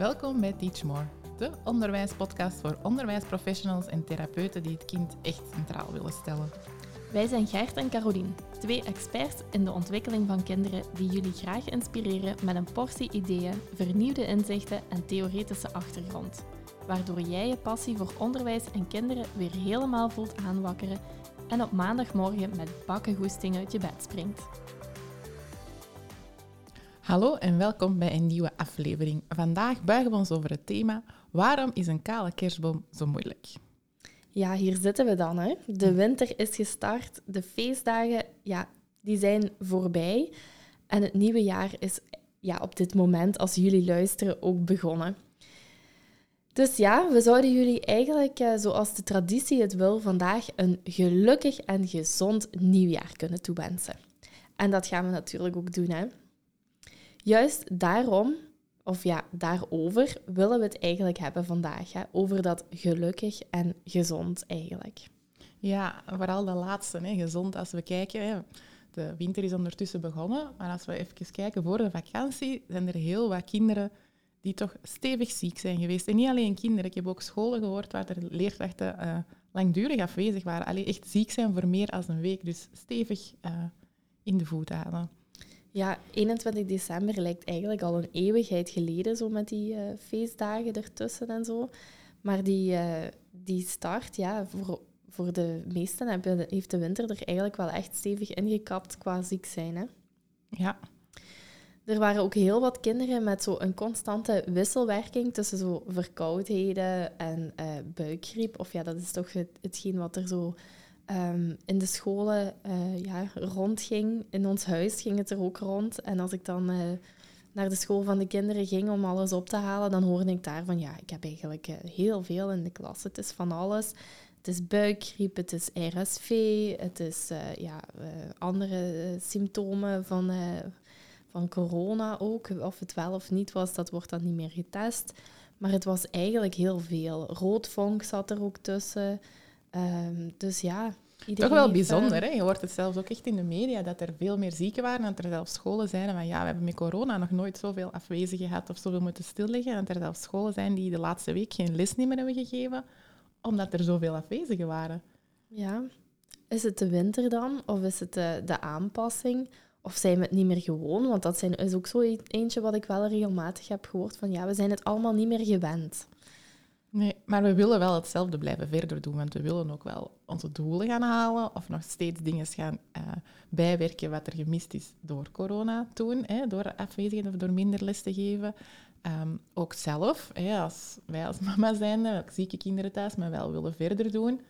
Welkom bij Teach More, de onderwijspodcast voor onderwijsprofessionals en therapeuten die het kind echt centraal willen stellen. Wij zijn Gert en Carolien, twee experts in de ontwikkeling van kinderen die jullie graag inspireren met een portie ideeën, vernieuwde inzichten en theoretische achtergrond. Waardoor jij je passie voor onderwijs en kinderen weer helemaal voelt aanwakkeren en op maandagmorgen met bakkengoesting uit je bed springt. Hallo en welkom bij een nieuwe aflevering. Vandaag buigen we ons over het thema Waarom is een kale kerstboom zo moeilijk? Ja, hier zitten we dan. Hè. De winter is gestart, de feestdagen ja, die zijn voorbij en het nieuwe jaar is ja, op dit moment, als jullie luisteren, ook begonnen. Dus ja, we zouden jullie eigenlijk, eh, zoals de traditie het wil, vandaag een gelukkig en gezond nieuwjaar kunnen toewensen. En dat gaan we natuurlijk ook doen. Hè. Juist daarom, of ja, daarover, willen we het eigenlijk hebben vandaag. Hè? Over dat gelukkig en gezond eigenlijk. Ja, vooral de laatste, hè, gezond. Als we kijken, hè, de winter is ondertussen begonnen, maar als we even kijken voor de vakantie, zijn er heel wat kinderen die toch stevig ziek zijn geweest. En niet alleen kinderen, ik heb ook scholen gehoord waar er leerkrachten uh, langdurig afwezig waren. Alleen echt ziek zijn voor meer dan een week, dus stevig uh, in de voet halen. Ja, 21 december lijkt eigenlijk al een eeuwigheid geleden, zo met die uh, feestdagen ertussen en zo. Maar die, uh, die start, ja, voor, voor de meesten hebben, heeft de winter er eigenlijk wel echt stevig ingekapt qua ziek zijn. Hè? Ja. Er waren ook heel wat kinderen met zo een constante wisselwerking tussen zo verkoudheden en uh, buikgriep. Of ja, dat is toch het, hetgeen wat er zo um, in de scholen uh, ja, rondging. In ons huis ging het er ook rond. En als ik dan uh, naar de school van de kinderen ging om alles op te halen, dan hoorde ik daar van ja, ik heb eigenlijk uh, heel veel in de klas. Het is van alles. Het is buikgriep, het is RSV, het is ja, andere symptomen van, van corona ook. Of het wel of niet was, dat wordt dan niet meer getest. Maar het was eigenlijk heel veel. Roodvonk zat er ook tussen. Um, dus ja. Toch wel bijzonder, hè? Je hoort het zelfs ook echt in de media dat er veel meer zieken waren. Dat er zelfs scholen zijn van ja, we hebben met corona nog nooit zoveel afwezigen gehad of zoveel moeten stilleggen. En dat er zelfs scholen zijn die de laatste week geen les meer hebben gegeven, omdat er zoveel afwezigen waren. Ja. Is het de winter dan? Of is het de, de aanpassing? Of zijn we het niet meer gewoon? Want dat zijn, is ook zo eentje wat ik wel regelmatig heb gehoord van ja, we zijn het allemaal niet meer gewend. Nee, maar we willen wel hetzelfde blijven verder doen, want we willen ook wel onze doelen gaan halen of nog steeds dingen gaan uh, bijwerken wat er gemist is door corona toen, hè, door afwezigen of door minder les te geven. Um, ook zelf, hè, als wij als mama zijn, zieke kinderen thuis, maar wel willen verder doen.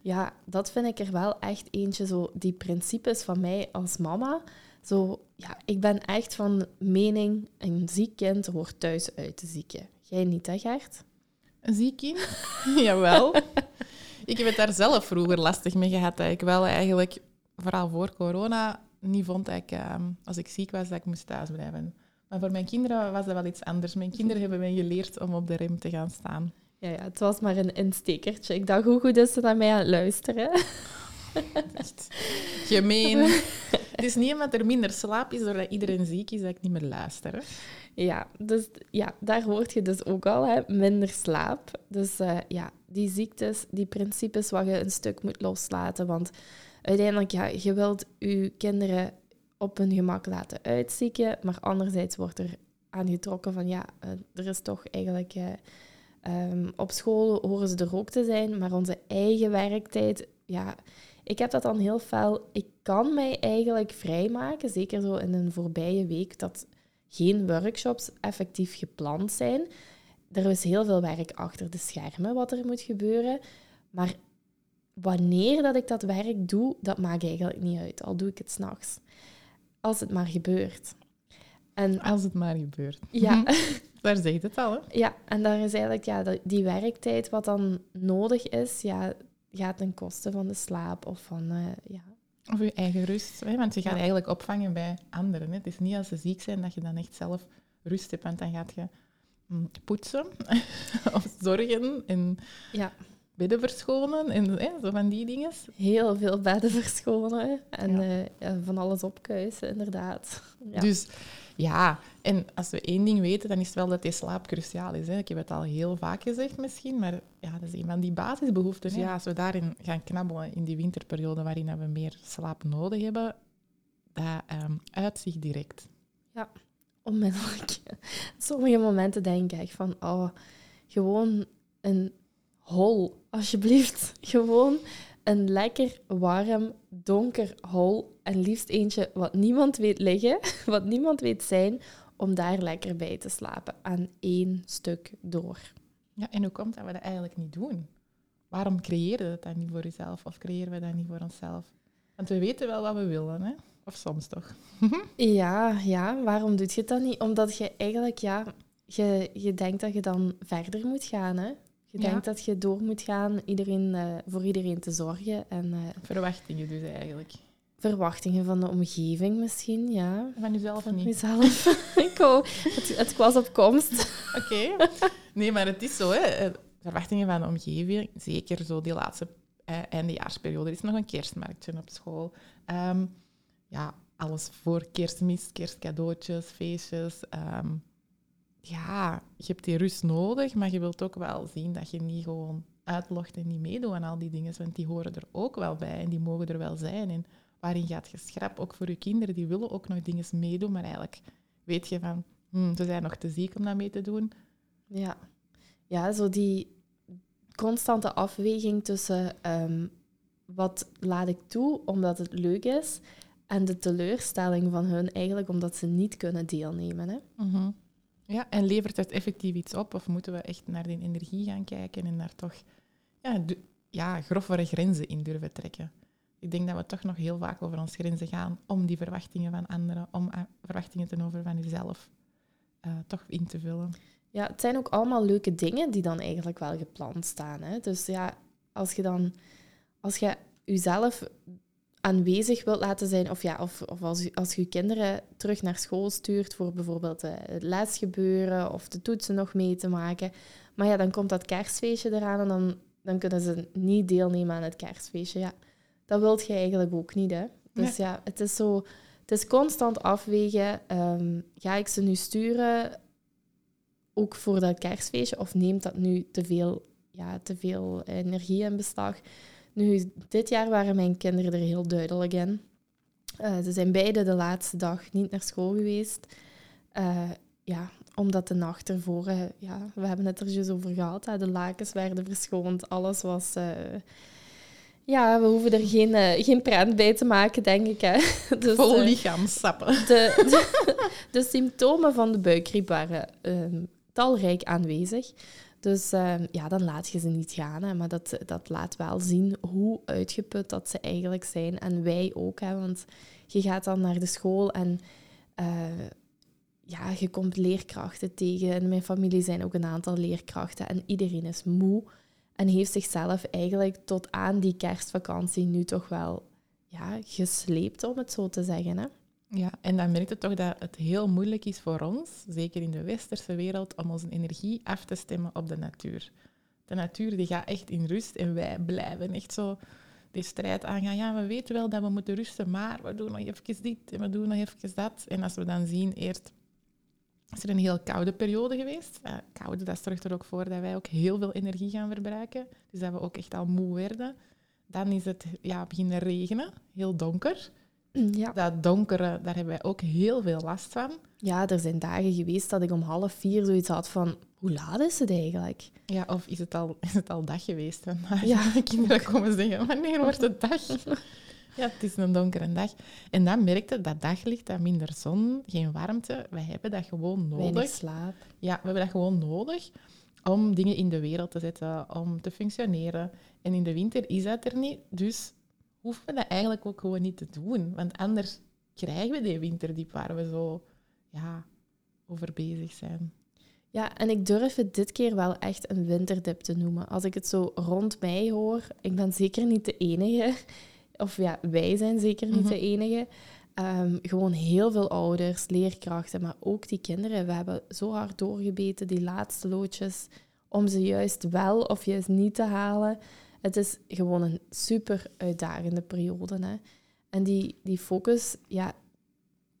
Ja, dat vind ik er wel echt eentje, zo die principes van mij als mama. Zo, ja, ik ben echt van mening, een ziek kind hoort thuis uit te zieken. Jij niet, hè Gert? Een ziek kind? Jawel. ik heb het daar zelf vroeger lastig mee gehad. Dat ik wel eigenlijk, vooral voor corona, niet vond dat ik, ehm, als ik ziek was, dat ik moest thuisblijven. Maar voor mijn kinderen was dat wel iets anders. Mijn kinderen hebben mij geleerd om op de rem te gaan staan. Ja, ja het was maar een instekertje. Ik dacht, hoe goed is ze naar mij aan het luisteren? Gemeen. het is niet omdat er minder slaap is, doordat iedereen ziek is, dat ik niet meer luister. Ja, dus ja, daar hoort je dus ook al, hè, minder slaap. Dus uh, ja, die ziektes, die principes wat je een stuk moet loslaten. Want uiteindelijk, ja, je wilt je kinderen op hun gemak laten uitzieken, maar anderzijds wordt er aangetrokken van, ja, uh, er is toch eigenlijk... Uh, um, op school horen ze er ook te zijn, maar onze eigen werktijd, ja, ik heb dat dan heel fel. Ik kan mij eigenlijk vrijmaken, zeker zo in een voorbije week, dat geen workshops effectief gepland zijn. Er is heel veel werk achter de schermen wat er moet gebeuren. Maar wanneer dat ik dat werk doe, dat maakt eigenlijk niet uit. Al doe ik het s'nachts. Als het maar gebeurt. En, Als het maar gebeurt. Ja. Daar zegt het al, hè? Ja, en daar is eigenlijk ja, die werktijd wat dan nodig is, ja, gaat ten koste van de slaap of van uh, ja, of je eigen rust. Hè? Want je gaat eigenlijk opvangen bij anderen. Hè? Het is niet als ze ziek zijn dat je dan echt zelf rust hebt. Want dan gaat je mm, poetsen of zorgen en ja. bedden verschonen en hè, zo van die dingen. Heel veel bedden verschonen en ja. uh, van alles opkuisen, inderdaad. Dus Ja, en als we één ding weten, dan is het wel dat die slaap cruciaal is. Hè. Ik heb het al heel vaak gezegd misschien, maar ja, dat is een van die basisbehoeften. Ja, als we daarin gaan knabbelen in die winterperiode waarin we meer slaap nodig hebben, dat um, uit zich direct. Ja, onmiddellijk. Sommige momenten denk ik van, oh, gewoon een hol, alsjeblieft. Gewoon een lekker warm, donker hol. En liefst eentje wat niemand weet liggen, wat niemand weet zijn, om daar lekker bij te slapen. Aan één stuk door. Ja, en hoe komt dat we dat eigenlijk niet doen? Waarom creëren we dat dan niet voor jezelf? Of creëren we dat niet voor onszelf? Want we weten wel wat we willen, hè? Of soms toch? ja, ja, waarom doe je dat niet? Omdat je eigenlijk, ja, je, je denkt dat je dan verder moet gaan, hè? Je denkt dat je door moet gaan iedereen, uh, voor iedereen te zorgen. En, uh, verwachtingen dus eigenlijk. Verwachtingen van de omgeving misschien, ja. Van jezelf van niet? Mezelf. ik wou, het, het was op komst. Oké. Nee, maar het is zo, hè. Eh, verwachtingen van de omgeving, zeker zo die laatste eh, eindejaarsperiode. Er is nog een kerstmarktje op school. Um, ja, alles voor kerstmis, kerstcadeautjes, feestjes. Um, ja, je hebt die rust nodig, maar je wilt ook wel zien dat je niet gewoon uitlogt en niet meedoet aan al die dingen, want die horen er ook wel bij en die mogen er wel zijn. En waarin gaat je schrap? Ook voor je kinderen, die willen ook nog dingen meedoen, maar eigenlijk weet je van, hmm, ze zijn nog te ziek om dat mee te doen. Ja, ja zo die constante afweging tussen ehm, wat laat ik toe omdat het leuk is en de teleurstelling van hun eigenlijk omdat ze niet kunnen deelnemen. Hè? Mhm. Ja, en levert het effectief iets op? Of moeten we echt naar die energie gaan kijken en daar toch ja, ja, grovere grenzen in durven trekken? Ik denk dat we toch nog heel vaak over onze grenzen gaan om die verwachtingen van anderen, om verwachtingen ten over van jezelf uh, toch in te vullen. Ja, het zijn ook allemaal leuke dingen die dan eigenlijk wel gepland staan. Hè? Dus ja, als je dan, als je jezelf aanwezig wilt laten zijn, of, ja, of, of als, je, als je kinderen terug naar school stuurt voor bijvoorbeeld uh, het lesgebeuren of de toetsen nog mee te maken. Maar ja, dan komt dat kerstfeestje eraan en dan, dan kunnen ze niet deelnemen aan het kerstfeestje. Ja, dat wilt je eigenlijk ook niet, hè. Dus ja, het is zo... Het is constant afwegen. Um, ga ik ze nu sturen, ook voor dat kerstfeestje, of neemt dat nu te veel, ja, te veel energie in beslag? Nu, dit jaar waren mijn kinderen er heel duidelijk in. Uh, ze zijn beide de laatste dag niet naar school geweest. Uh, ja, omdat de nacht ervoor, uh, ja, we hebben het er juist over gehad, hè, de lakens werden verschoond, alles was... ja, we hoeven er geen, geen prent bij te maken, denk ik. Hè. Dus, Vol lichaamsappen. De, de, de, symptomen van de buikgriep waren ehm, talrijk aanwezig. Dus ehm, ja, dan laat je ze niet gaan. Hè. Maar dat, dat laat wel zien hoe uitgeput dat ze eigenlijk zijn. En wij ook. Hè, want je gaat dan naar de school en uh, ja, je komt leerkrachten tegen. In mijn familie zijn ook een aantal leerkrachten. En iedereen is moe. En heeft zichzelf eigenlijk tot aan die kerstvakantie nu toch wel ja, gesleept, om het zo te zeggen. Hè. Ja, en dan merk je toch dat het heel moeilijk is voor ons, zeker in de westerse wereld, om onze energie af te stemmen op de natuur. De natuur die gaat echt in rust en wij blijven echt zo die strijd aangaan. Ja, we weten wel dat we moeten rusten, maar we doen nog even dit en we doen nog even dat. En als we dan zien, eerst is er een heel koude periode geweest. Uh, koude, dat zorgt er ook voor dat wij ook heel veel energie gaan verbruiken. Dus dat we ook echt al moe werden. Dan is het ja, beginnen regenen, heel donker. Ja. Dat donkere, daar hebben wij ook heel veel last van. Ja, er zijn dagen geweest dat ik om half vier zoiets had van... Hoe laat is het eigenlijk? Ja, of is het al, is het al dag geweest? Ja. De kinderen komen zeggen, wanneer wordt het dag? ja, het is een donkere dag. En dan merkte dat daglicht, dat minder zon, geen warmte. Wij hebben dat gewoon nodig. Weinig slaap. Ja, we hebben dat gewoon nodig om dingen in de wereld te zetten, om te functioneren. En in de winter is dat er niet. Dus hoeven we dat eigenlijk ook gewoon niet te doen. Want anders krijgen we die winterdiep waar we zo ja, over bezig zijn. Ja, en ik durf het dit keer wel echt een winterdip te noemen. Als ik het zo rond mij hoor, ik ben zeker niet de enige. Of ja, wij zijn zeker niet de mhm. enige. Um, gewoon heel veel ouders, leerkrachten, maar ook die kinderen. We hebben zo hard doorgebeten, die laatste loodjes, om ze juist wel of juist niet te halen. Het is gewoon een super uitdagende periode. Hè. En die, die focus, ja,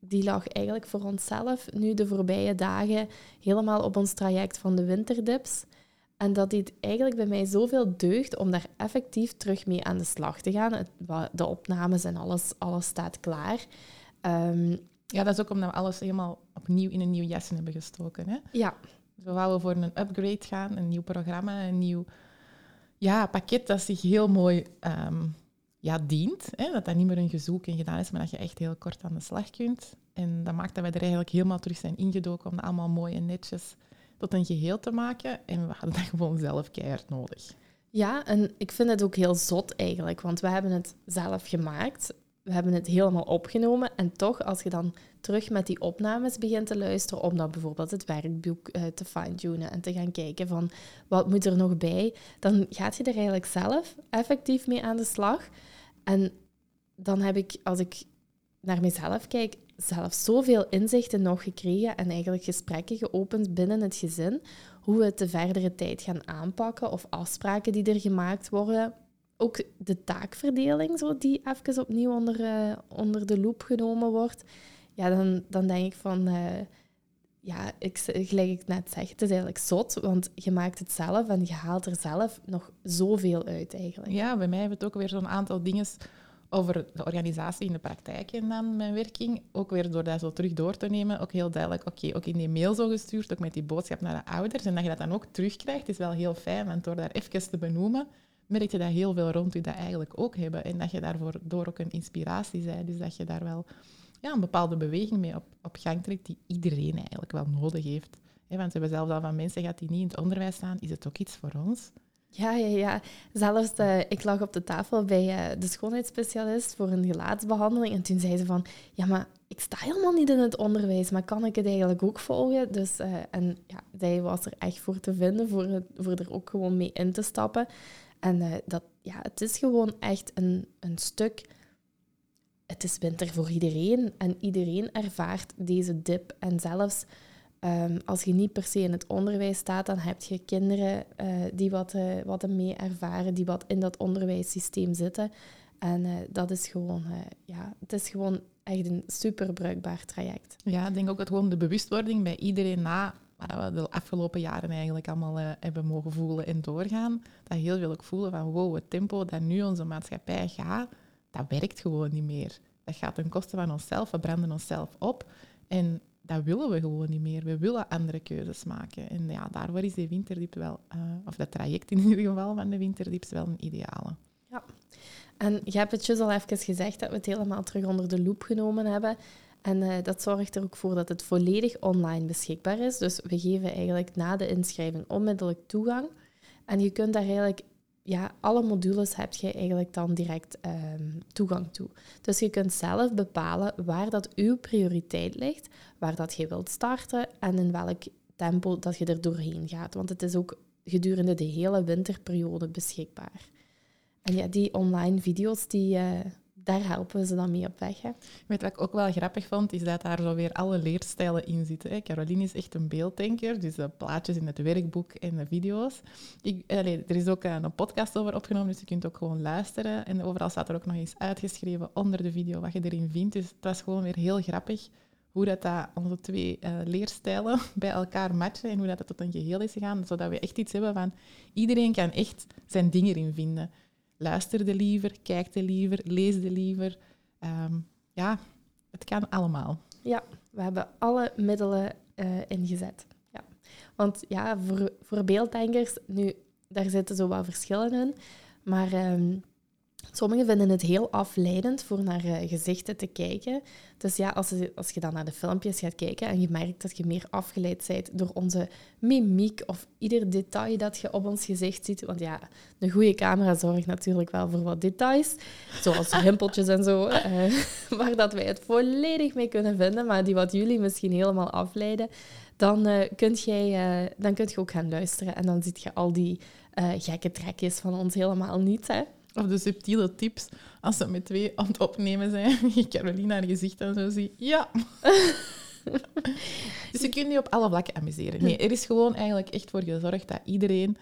die lag eigenlijk voor onszelf nu de voorbije dagen helemaal op ons traject van de winterdips. En dat dit eigenlijk bij mij zoveel deugt om daar effectief terug mee aan de slag te gaan. de opnames en alles, alles staat klaar. Ehm, ja, dat is ook omdat we alles helemaal opnieuw in een nieuw jasje hebben gestoken. Hè? Ja. Dus we wouden voor een upgrade gaan, een nieuw programma, een nieuw ja, pakket dat zich heel mooi ehm, ja, dient. Hè? Dat dat niet meer een gezoek en gedaan is, maar dat je echt heel kort aan de slag kunt. En dat maakt dat wij er eigenlijk helemaal terug zijn ingedoken om dat allemaal mooi en netjes tot een geheel te maken. En we hadden dat gewoon zelf keihard nodig. Ja, en ik vind het ook heel zot eigenlijk, want we hebben het zelf gemaakt. We hebben het helemaal opgenomen. En toch, als je dan terug met die opnames begint te luisteren, om dan bijvoorbeeld het werkboek uh, te fine-tunen en te gaan kijken van wat moet er nog bij, dan gaat je er eigenlijk zelf effectief mee aan de slag. En dan heb ik, als ik naar mezelf kijk, zelf zoveel inzichten nog gekregen en eigenlijk gesprekken geopend binnen het gezin, hoe we het de verdere tijd gaan aanpakken of afspraken die er gemaakt worden. Ook de taakverdeling, zo, die even opnieuw onder, uh, onder de loep genomen wordt. Ja, dan, dan denk ik van, uh, ja, ik, gelijk ik net zeg, het is eigenlijk zot, want je maakt het zelf en je haalt er zelf nog zoveel uit eigenlijk. Ja, bij mij hebben het ook weer zo'n aantal dingen over de organisatie in de praktijk en dan mijn werking. Ook weer door dat zo terug door te nemen, ook heel duidelijk, oké, ook in die mail zo gestuurd, ook met die boodschap naar de ouders. En dat je dat dan ook terugkrijgt, is wel heel fijn, want door daar even te benoemen, merk je dat heel veel rond u dat eigenlijk ook hebben. En dat je daarvoor door ook een inspiratie bent. Dus dat je daar wel ja, een bepaalde beweging mee op, op gang trekt die iedereen eigenlijk wel nodig heeft. want we hebben zelfs al van mensen gehad die niet in het onderwijs staan, is het ook iets voor ons? Ja, ja, ja. Zelfs, uh, ik lag op de tafel bij uh, de schoonheidsspecialist voor een gelaatsbehandeling. En toen zei ze van, ja, maar ik sta helemaal niet in het onderwijs, maar kan ik het eigenlijk ook volgen? Dus, uh, en ja, zij was er echt voor te vinden, voor, voor er ook gewoon mee in te stappen. En dat, ja, het is gewoon echt een, een stuk... Het is winter voor iedereen en iedereen ervaart deze dip. En zelfs Ehm, als je niet per se in het onderwijs staat, dan heb je kinderen uh, die wat, uh, wat mee ervaren, die wat in dat onderwijssysteem zitten. En dat is gewoon, ja, het is gewoon echt een super bruikbaar traject. Ja, ik denk ook dat gewoon de bewustwording bij iedereen na wat we de afgelopen jaren eigenlijk allemaal hebben mogen voelen en doorgaan, dat heel veel ook voelen van wow, het tempo dat nu onze maatschappij gaat, dat werkt gewoon niet meer. Dat gaat ten koste van onszelf, we branden onszelf op. En dat willen we gewoon niet meer. We willen andere keuzes maken. En ja, daarvoor is die winterdiep wel, uh, of dat traject in ieder geval van de winterdiep, wel een ideale. Ja, en je hebt het dus al even gezegd dat we het helemaal terug onder de loep genomen hebben. En uh, dat zorgt er ook voor dat het volledig online beschikbaar is. Dus we geven eigenlijk na de inschrijving onmiddellijk toegang. En je kunt daar eigenlijk ja, alle modules heb je eigenlijk dan direct ehm, toegang toe. Dus je kunt zelf bepalen waar dat uw prioriteit ligt, waar dat je wilt starten en in welk tempo dat je er doorheen gaat. Want het is ook gedurende de hele winterperiode beschikbaar. En ja, die online video's, die, uh, daar helpen we ze dan mee op weg. Hè. Wat ik ook wel grappig vond, is dat daar zo weer alle leerstijlen in zitten. Hè. Caroline is echt een beelddenker, dus de plaatjes in het werkboek en de video's. Ik, er is ook een podcast over opgenomen, dus je kunt ook gewoon luisteren. En overal staat er ook nog eens uitgeschreven onder de video wat je erin vindt. Dus het was gewoon weer heel grappig hoe dat, dat onze twee uh, leerstijlen bij elkaar matchen en hoe dat, dat tot een geheel is gegaan, zodat we echt iets hebben van iedereen kan echt zijn ding erin vinden luisterde liever, kijkte liever, leesde liever. Um, ja, het kan allemaal. Ja, we hebben alle middelen uh, ingezet. Ja. Want ja, voor, beelddenkers, nu, daar zitten zo wat verschillen in. Maar um, Sommigen vinden het heel afleidend voor naar uh, gezichten te kijken. Dus ja, als je, als je dan naar de filmpjes gaat kijken en je merkt dat je meer afgeleid bent door onze mimiek of ieder detail dat je op ons gezicht ziet. Want ja, een goede camera zorgt natuurlijk wel voor wat details, zoals rimpeltjes en zo, uh, waar dat wij het volledig mee kunnen vinden, maar die wat jullie misschien helemaal afleiden. Dan, uh, kunt jij, dan kunt je ook gaan luisteren en dan zie je al die gekke trekjes van ons helemaal niet. Hè? Of de subtiele tips als ze met twee aan het opnemen zijn. Je Carolina haar gezicht en zo zie. Ja. dus je kunt niet op alle vlakken amuseren. Nee, er is gewoon eigenlijk echt voor gezorgd dat iedereen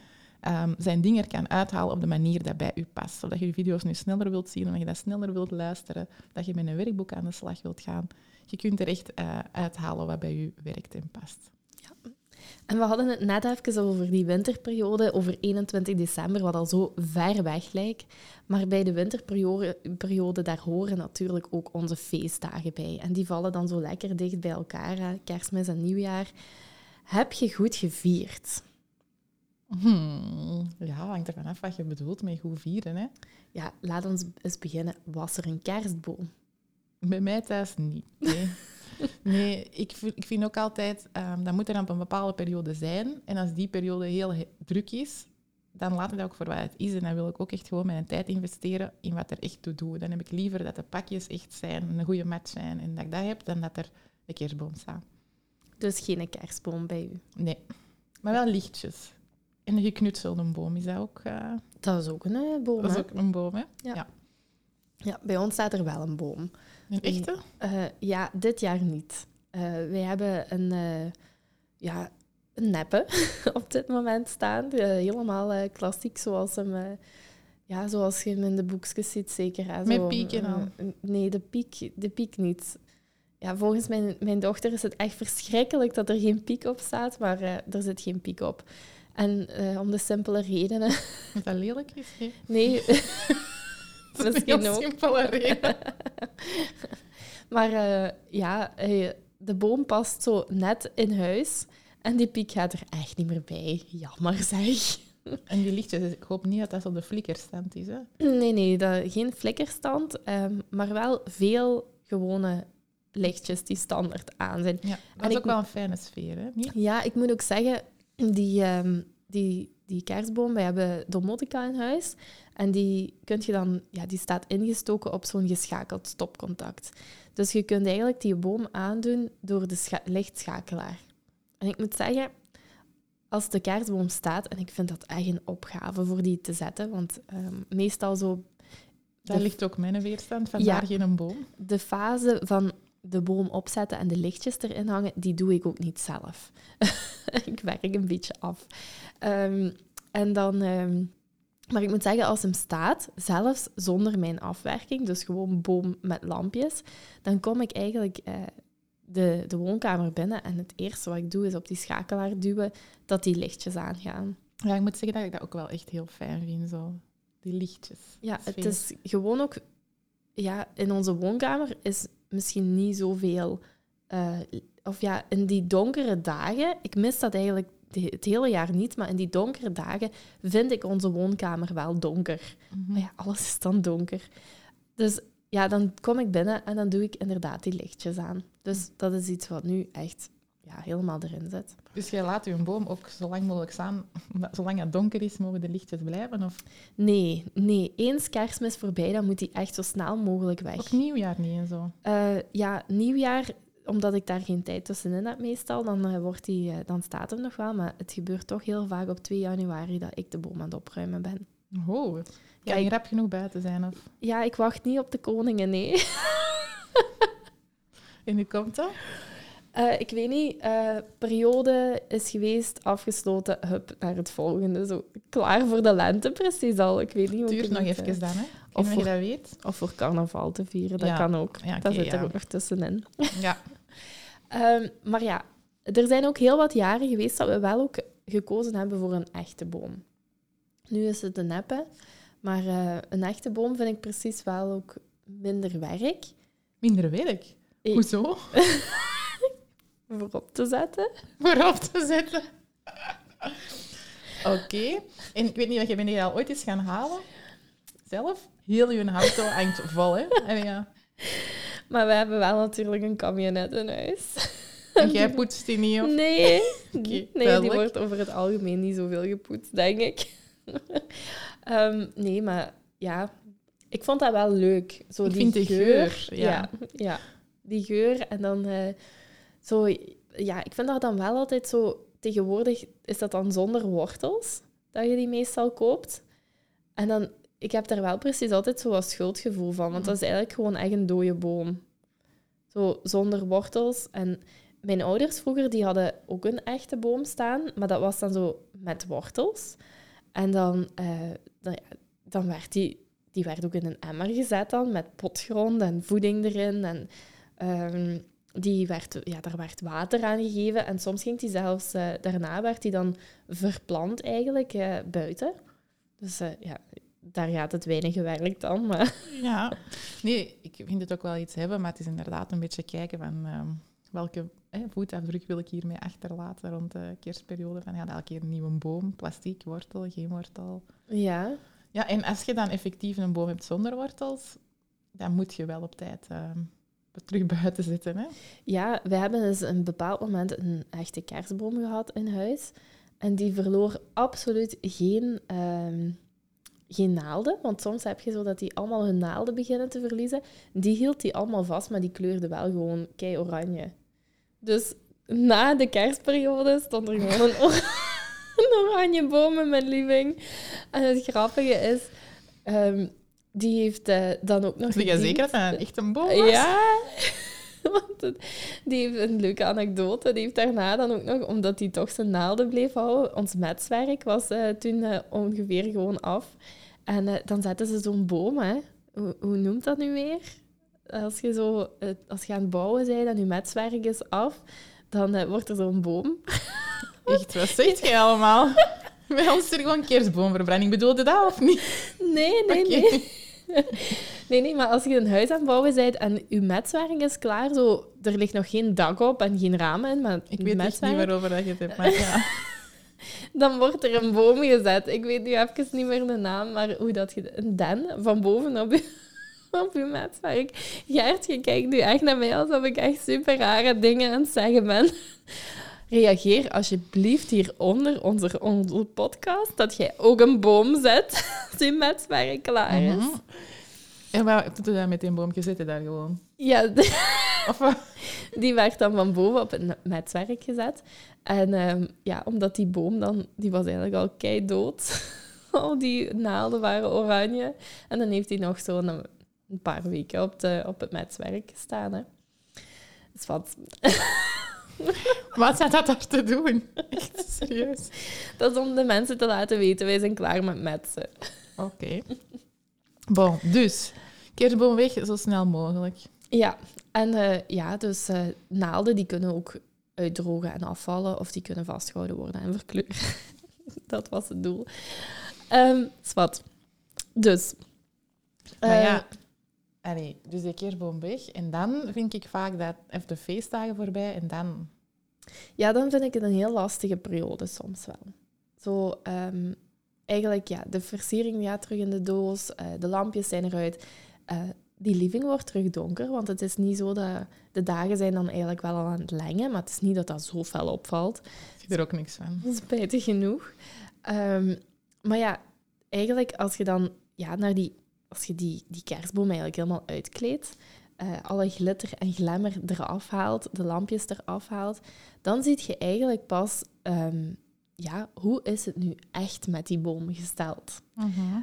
um, zijn dingen kan uithalen op de manier dat bij u past. Zodat je je video's nu sneller wilt zien, of dat je dat sneller wilt luisteren, dat je met een werkboek aan de slag wilt gaan. je kunt er echt uh, uithalen wat bij u werkt en past. En we hadden het net even over die winterperiode, over 21 december, wat al zo ver weg lijkt. Maar bij de winterperiode, daar horen natuurlijk ook onze feestdagen bij. En die vallen dan zo lekker dicht bij elkaar, hè? kerstmis en nieuwjaar. Heb je goed gevierd? Hmm, ja, hangt ervan af wat je bedoelt met goed vieren. Hè? Ja, laat ons eens beginnen. Was er een kerstboom? Bij mij thuis niet. Nee. Nee, ik, ik vind ook altijd, um, dat moet er op een bepaalde periode zijn. En als die periode heel druk is, dan laat ik dat ook voor wat het is. En dan wil ik ook echt gewoon mijn tijd investeren in wat er echt toe doet. Dan heb ik liever dat de pakjes echt zijn, een goede match zijn en dat ik dat heb, dan dat er een kerstboom staat. Dus geen kerstboom bij u? Nee, maar wel lichtjes. En een geknutselde boom is dat ook... Uh... Dat is ook een uh, boom, Dat is ook een boom, hè? Ja. ja. ja. bij ons staat er wel een boom. Echte? Uh, ja, dit jaar niet. Uh, wij hebben een, uh, ja, een neppe op dit moment staan. helemaal klassiek, zoals, hem, ja, zoals je hem in de boekjes ziet, zeker. Hè. Met pieken dan? nee, de piek, de piek niet. Ja, volgens mijn, mijn dochter is het echt verschrikkelijk dat er geen piek op staat, maar er zit geen piek op. En om de simpele redenen... Dat dat lelijk is? Nee. Dat is een heel simpele reden. maar uh, ja, de boom past zo net in huis. En die piek gaat er echt niet meer bij. Jammer zeg. En die lichtjes, ik hoop niet dat dat zo de flikkerstand is. Hè? Nee, nee, dat, geen flikkerstand. Um, maar wel veel gewone lichtjes die standaard aan zijn. Ja, dat is ook wel een fijne sfeer, hè? Niet? Ja, ik moet ook zeggen, die, um, die, die kerstboom, wij hebben domotica in huis. En die, kunt je dan, ja, die staat ingestoken op zo'n geschakeld stopcontact. Dus je kunt eigenlijk die boom aandoen door de lichtschakelaar. En ik moet zeggen, als de kerstboom staat, en ik vind dat echt een opgave voor die te zetten, want um, meestal zo... Daar ligt ook mijn weerstand, vandaar ja, geen boom. De fase van de boom opzetten en de lichtjes erin hangen, die doe ik ook niet zelf. ik werk een beetje af. Um, en dan... Um, maar ik moet zeggen, als hem staat, zelfs zonder mijn afwerking, dus gewoon boom met lampjes, dan kom ik eigenlijk uh, de, de woonkamer binnen en het eerste wat ik doe is op die schakelaar duwen dat die lichtjes aangaan. Ja, ik moet zeggen dat ik dat ook wel echt heel fijn vind, zo. Die lichtjes. Ja, het is gewoon ook... Ja, in onze woonkamer is misschien niet zoveel... Uh, of ja, in die donkere dagen, ik mis dat eigenlijk het hele jaar niet, maar in die donkere dagen vind ik onze woonkamer wel donker. Mhm. Maar ja, alles is dan donker. Dus ja, dan kom ik binnen en dan doe ik inderdaad die lichtjes aan. Dus dat is iets wat nu echt ja, helemaal erin zit. Dus jij laat je boom ook zo lang mogelijk staan, zolang het donker is, mogen de lichtjes blijven? Of? Nee, nee. Eens kerstmis voorbij, dan moet die echt zo snel mogelijk weg. Ook nieuwjaar niet en zo? Uh, ja, nieuwjaar omdat ik daar geen tijd tussenin heb meestal, dan, uh, wordt die, uh, dan staat hem nog wel. Maar het gebeurt toch heel vaak op 2 januari dat ik de boom aan het opruimen ben. Oh, ja, je rap genoeg buiten zijn? Of? Ja, ik wacht niet op de koningen, nee. en hoe komt dat? Uh, ik weet niet, periode is geweest, afgesloten, hup, naar het volgende. Zo, klaar voor de lente, precies al. Ik weet niet hoe Duurt nog even dan, hè? Of voor, je dat weet. Of voor carnaval te vieren, dat kan ook. Ja, okay, dat zit er ook nog tussenin. Ja. um, maar ja, er zijn ook heel wat jaren geweest dat we wel ook gekozen hebben voor een echte boom. Nu is het een neppe, maar een echte boom vind ik precies wel ook minder werk. Minder werk? Hoezo? voor op te zetten. Voor op te zetten. Oké. Okay. En ik weet niet, wat je bent al ooit eens gaan halen? Zelf? Heel je auto hangt vol, hè? En ja. Maar we hebben wel natuurlijk een camionet in huis. En jij poetst die niet, of? Nee. Okay, nee, die wordt over het algemeen niet zoveel gepoetst, denk ik. um, nee, maar ja, ik vond dat wel leuk. Zo ik die vind de geur, ja. ja. ja. die geur. En dan uh, zo... Ja, ik vind dat dan wel altijd zo... Tegenwoordig is dat dan zonder wortels, dat je die meestal koopt. En dan ik heb daar wel precies altijd zo wat schuldgevoel van. Want dat is eigenlijk gewoon echt een dode boom. Zo zonder wortels. En mijn ouders vroeger die hadden ook een echte boom staan, maar dat was dan zo met wortels. En dan, uh, dan, dan, werd die, die werd ook in een emmer gezet dan, met potgrond en voeding erin. En, um, die werd, ja, daar werd water aan gegeven. En soms ging die zelfs, eh, daarna werd die dan verplant eigenlijk eh, buiten. Dus eh, ja, daar gaat het weinig gewerkt dan. Maar Ja, nee, ik vind het ook wel iets hebben, maar het is inderdaad een beetje kijken van ehm, welke hè, voetafdruk wil ik hiermee achterlaten rond de kerstperiode. Van ja, elke keer een nieuwe boom, plastic, wortel, geen wortel. ja, Ja, en als je dan effectief een boom hebt zonder wortels, dan moet je wel op tijd ehm, terug buiten zetten. Hè? ja, we hebben dus een bepaald moment een echte kerstboom gehad in huis. En die verloor absoluut geen, ehm, geen naalden. Want soms heb je zo dat die allemaal hun naalden beginnen te verliezen. Die hield die allemaal vast, maar die kleurde wel gewoon kei oranje. Dus na de kerstperiode stond er gewoon een, or- een oranje boom in mijn living. En het grappige is, ehm, die heeft eh, dan ook nog... Zeg je zeker dat een echt een boom was? Ja, want het- die heeft een leuke anekdote. Die heeft daarna dan ook nog, omdat hij toch zijn naalden bleef houden, ons metswerk was eh, toen eh, ongeveer gewoon af. En dan zetten ze zo'n boom, hè. Hoe, hoe noemt dat nu weer? Als je, zo, als je aan het bouwen bent en je metswerk is af, dan wordt er zo'n boom. Echt, wat zeg je allemaal? Bij ons is er gewoon kerstboomverbranding. Bedoelde dat of niet? Nee, nee, nee. Nee, nee, maar als je een huis aan het bouwen bent en je metswerk is klaar, zo, er ligt nog geen dak op en geen ramen in, maar Ik weet metswerk, niet waarover dat je het hebt, maar ja. dan wordt er een boom gezet. Ik weet nu even niet meer de naam, maar hoe dat je... Een den van boven op je, op je metswerk. Gert, je kijkt nu echt naar mij alsof ik echt super rare dingen aan het zeggen ben. Reageer alsjeblieft hieronder onze, onze podcast dat jij ook een boom zet als je metswerk klaar is. Mhm. En wat doe je dan met die boom? Je zit er daar gewoon. Ja, Of? Die werd dan van boven op het metswerk gezet. En ehm, ja, omdat die boom dan, die was eigenlijk al kei dood. al die naalden waren oranje. En dan heeft hij nog zo'n een, een paar weken op, de, op het metswerk gestaan. Hè. Dus wat, Wat zat dat daar te doen? Echt serieus. dat is om de mensen te laten weten, wij zijn klaar met metsen. Oké. Bon, dus kerstboom weg zo snel mogelijk. Ja, en eh, ja, dus eh, naalden die kunnen ook uitdrogen en afvallen of die kunnen vastgehouden worden en verkleuren. dat was het doel. Ehm zwart. Dus. Maar eh, ja, allee, dus die kerstboom weg. En dan vind ik vaak dat even de feestdagen voorbij en dan... ja, dan vind ik het een heel lastige periode soms wel. Zo, ehm, eigenlijk, ja, de versiering gaat terug in de doos, eh, de lampjes zijn eruit. Eh, die living wordt terug donker, want het is niet zo dat... De dagen zijn dan eigenlijk wel al aan het lengen, maar het is niet dat dat zo fel opvalt. Ik zie er ook niks van. Spijtig genoeg. Ehm, maar ja, eigenlijk als je dan ja, naar die, als je die, die kerstboom eigenlijk helemaal uitkleedt, eh, alle glitter en glamour eraf haalt, de lampjes eraf haalt, dan zie je eigenlijk pas, ehm, ja, hoe is het nu echt met die boom gesteld?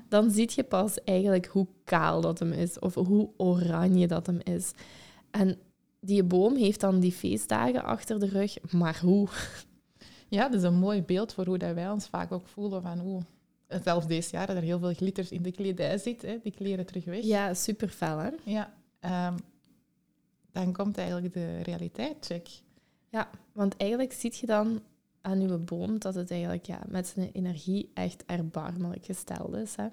Dan zie je pas eigenlijk hoe kaal dat hem is of hoe oranje dat hem is. En die boom heeft dan die feestdagen achter de rug, maar hoe? Ja, dat is een mooi beeld voor hoe dat wij ons vaak ook voelen van hoe... Zelfs deze jaar dat er heel veel glitters in de kledij zit, hè, die kleren terug weg. Ja, super fel, hè? Ja, ehm, dan komt eigenlijk de realiteit-check. Ja, want eigenlijk zie je dan aan je boom dat het eigenlijk ja, met zijn energie echt erbarmelijk gesteld is. Hè?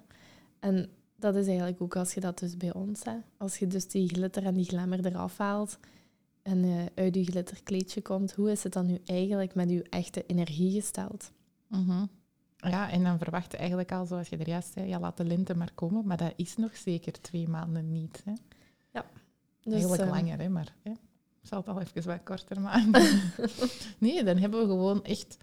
En dat is eigenlijk ook als je dat dus bij ons, hè? als je dus die glitter en die glamour eraf haalt en eh, uit je glitterkleedje komt, hoe is het dan nu eigenlijk met je echte energie gesteld? Mhm. Ja, en dan verwacht je eigenlijk al, zoals je er juist zei, ja, laat de lente maar komen. Maar dat is nog zeker twee maanden niet. Hè. Dus, eigenlijk eh, langer, hè, maar hè. ik zal het al even wat korter maken. nee, dan hebben we gewoon echt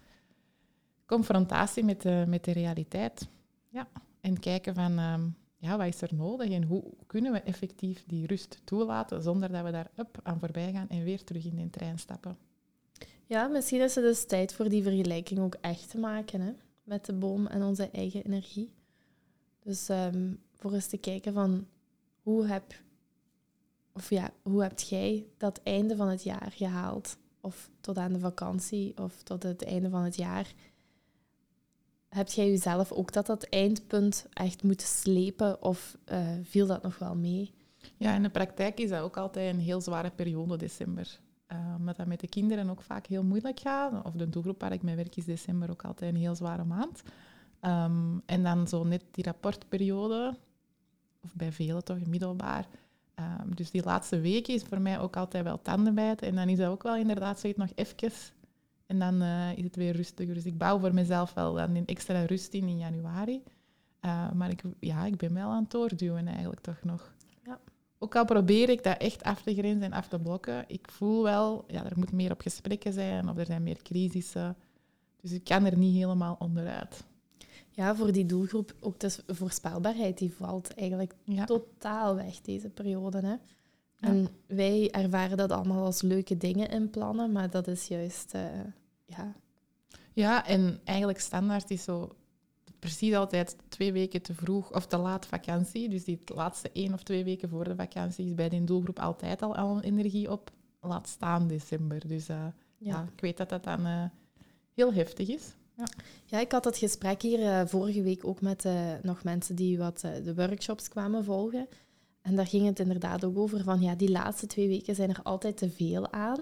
confrontatie met de, met de realiteit. Ja. En kijken van, ehm, ja, wat is er nodig en hoe kunnen we effectief die rust toelaten zonder dat we daar up aan voorbij gaan en weer terug in de trein stappen. Ja, misschien is het dus tijd voor die vergelijking ook echt te maken hè? Met de boom en onze eigen energie. Dus ehm, voor eens te kijken van hoe heb, of ja, hoe hebt jij dat einde van het jaar gehaald? Of tot aan de vakantie of tot het einde van het jaar. Heb jij jezelf ook dat dat eindpunt echt moeten slepen of eh, viel dat nog wel mee? Ja, in de praktijk is dat ook altijd een heel zware periode, december. Uh, dat met de kinderen ook vaak heel moeilijk gaat. Of de doelgroep waar ik mee werk is december ook altijd een heel zware maand. Um, en dan zo net die rapportperiode, of bij velen toch middelbaar. Um, dus die laatste week is voor mij ook altijd wel tandenbijten. En dan is dat ook wel inderdaad zoiets nog even. En dan uh, is het weer rustiger. Dus ik bouw voor mezelf wel dan een extra rust in in januari. Uh, maar ik, ja, ik ben wel aan het doorduwen eigenlijk toch nog. Ook al probeer ik dat echt af te grenzen en af te blokken, ik voel wel, ja, er moet meer op gesprekken zijn of er zijn meer crisissen. Dus ik kan er niet helemaal onderuit. Ja, voor die doelgroep ook de voorspelbaarheid, die valt eigenlijk totaal weg deze periode. Hè? En wij ervaren dat allemaal als leuke dingen in plannen, maar dat is juist, uh, ja... Ja, en eigenlijk standaard is zo precies altijd twee weken te vroeg of te laat vakantie. Dus die laatste één of twee weken voor de vakantie is bij die doelgroep altijd al al energie op. Laat staan december. Dus uh, ja. ik weet dat dat dan uh, heel heftig is. Ja. ja, ik had dat gesprek hier uh, vorige week ook met nog mensen die wat de workshops kwamen volgen. En daar ging het inderdaad ook over van ja, die laatste twee weken zijn er altijd te veel aan.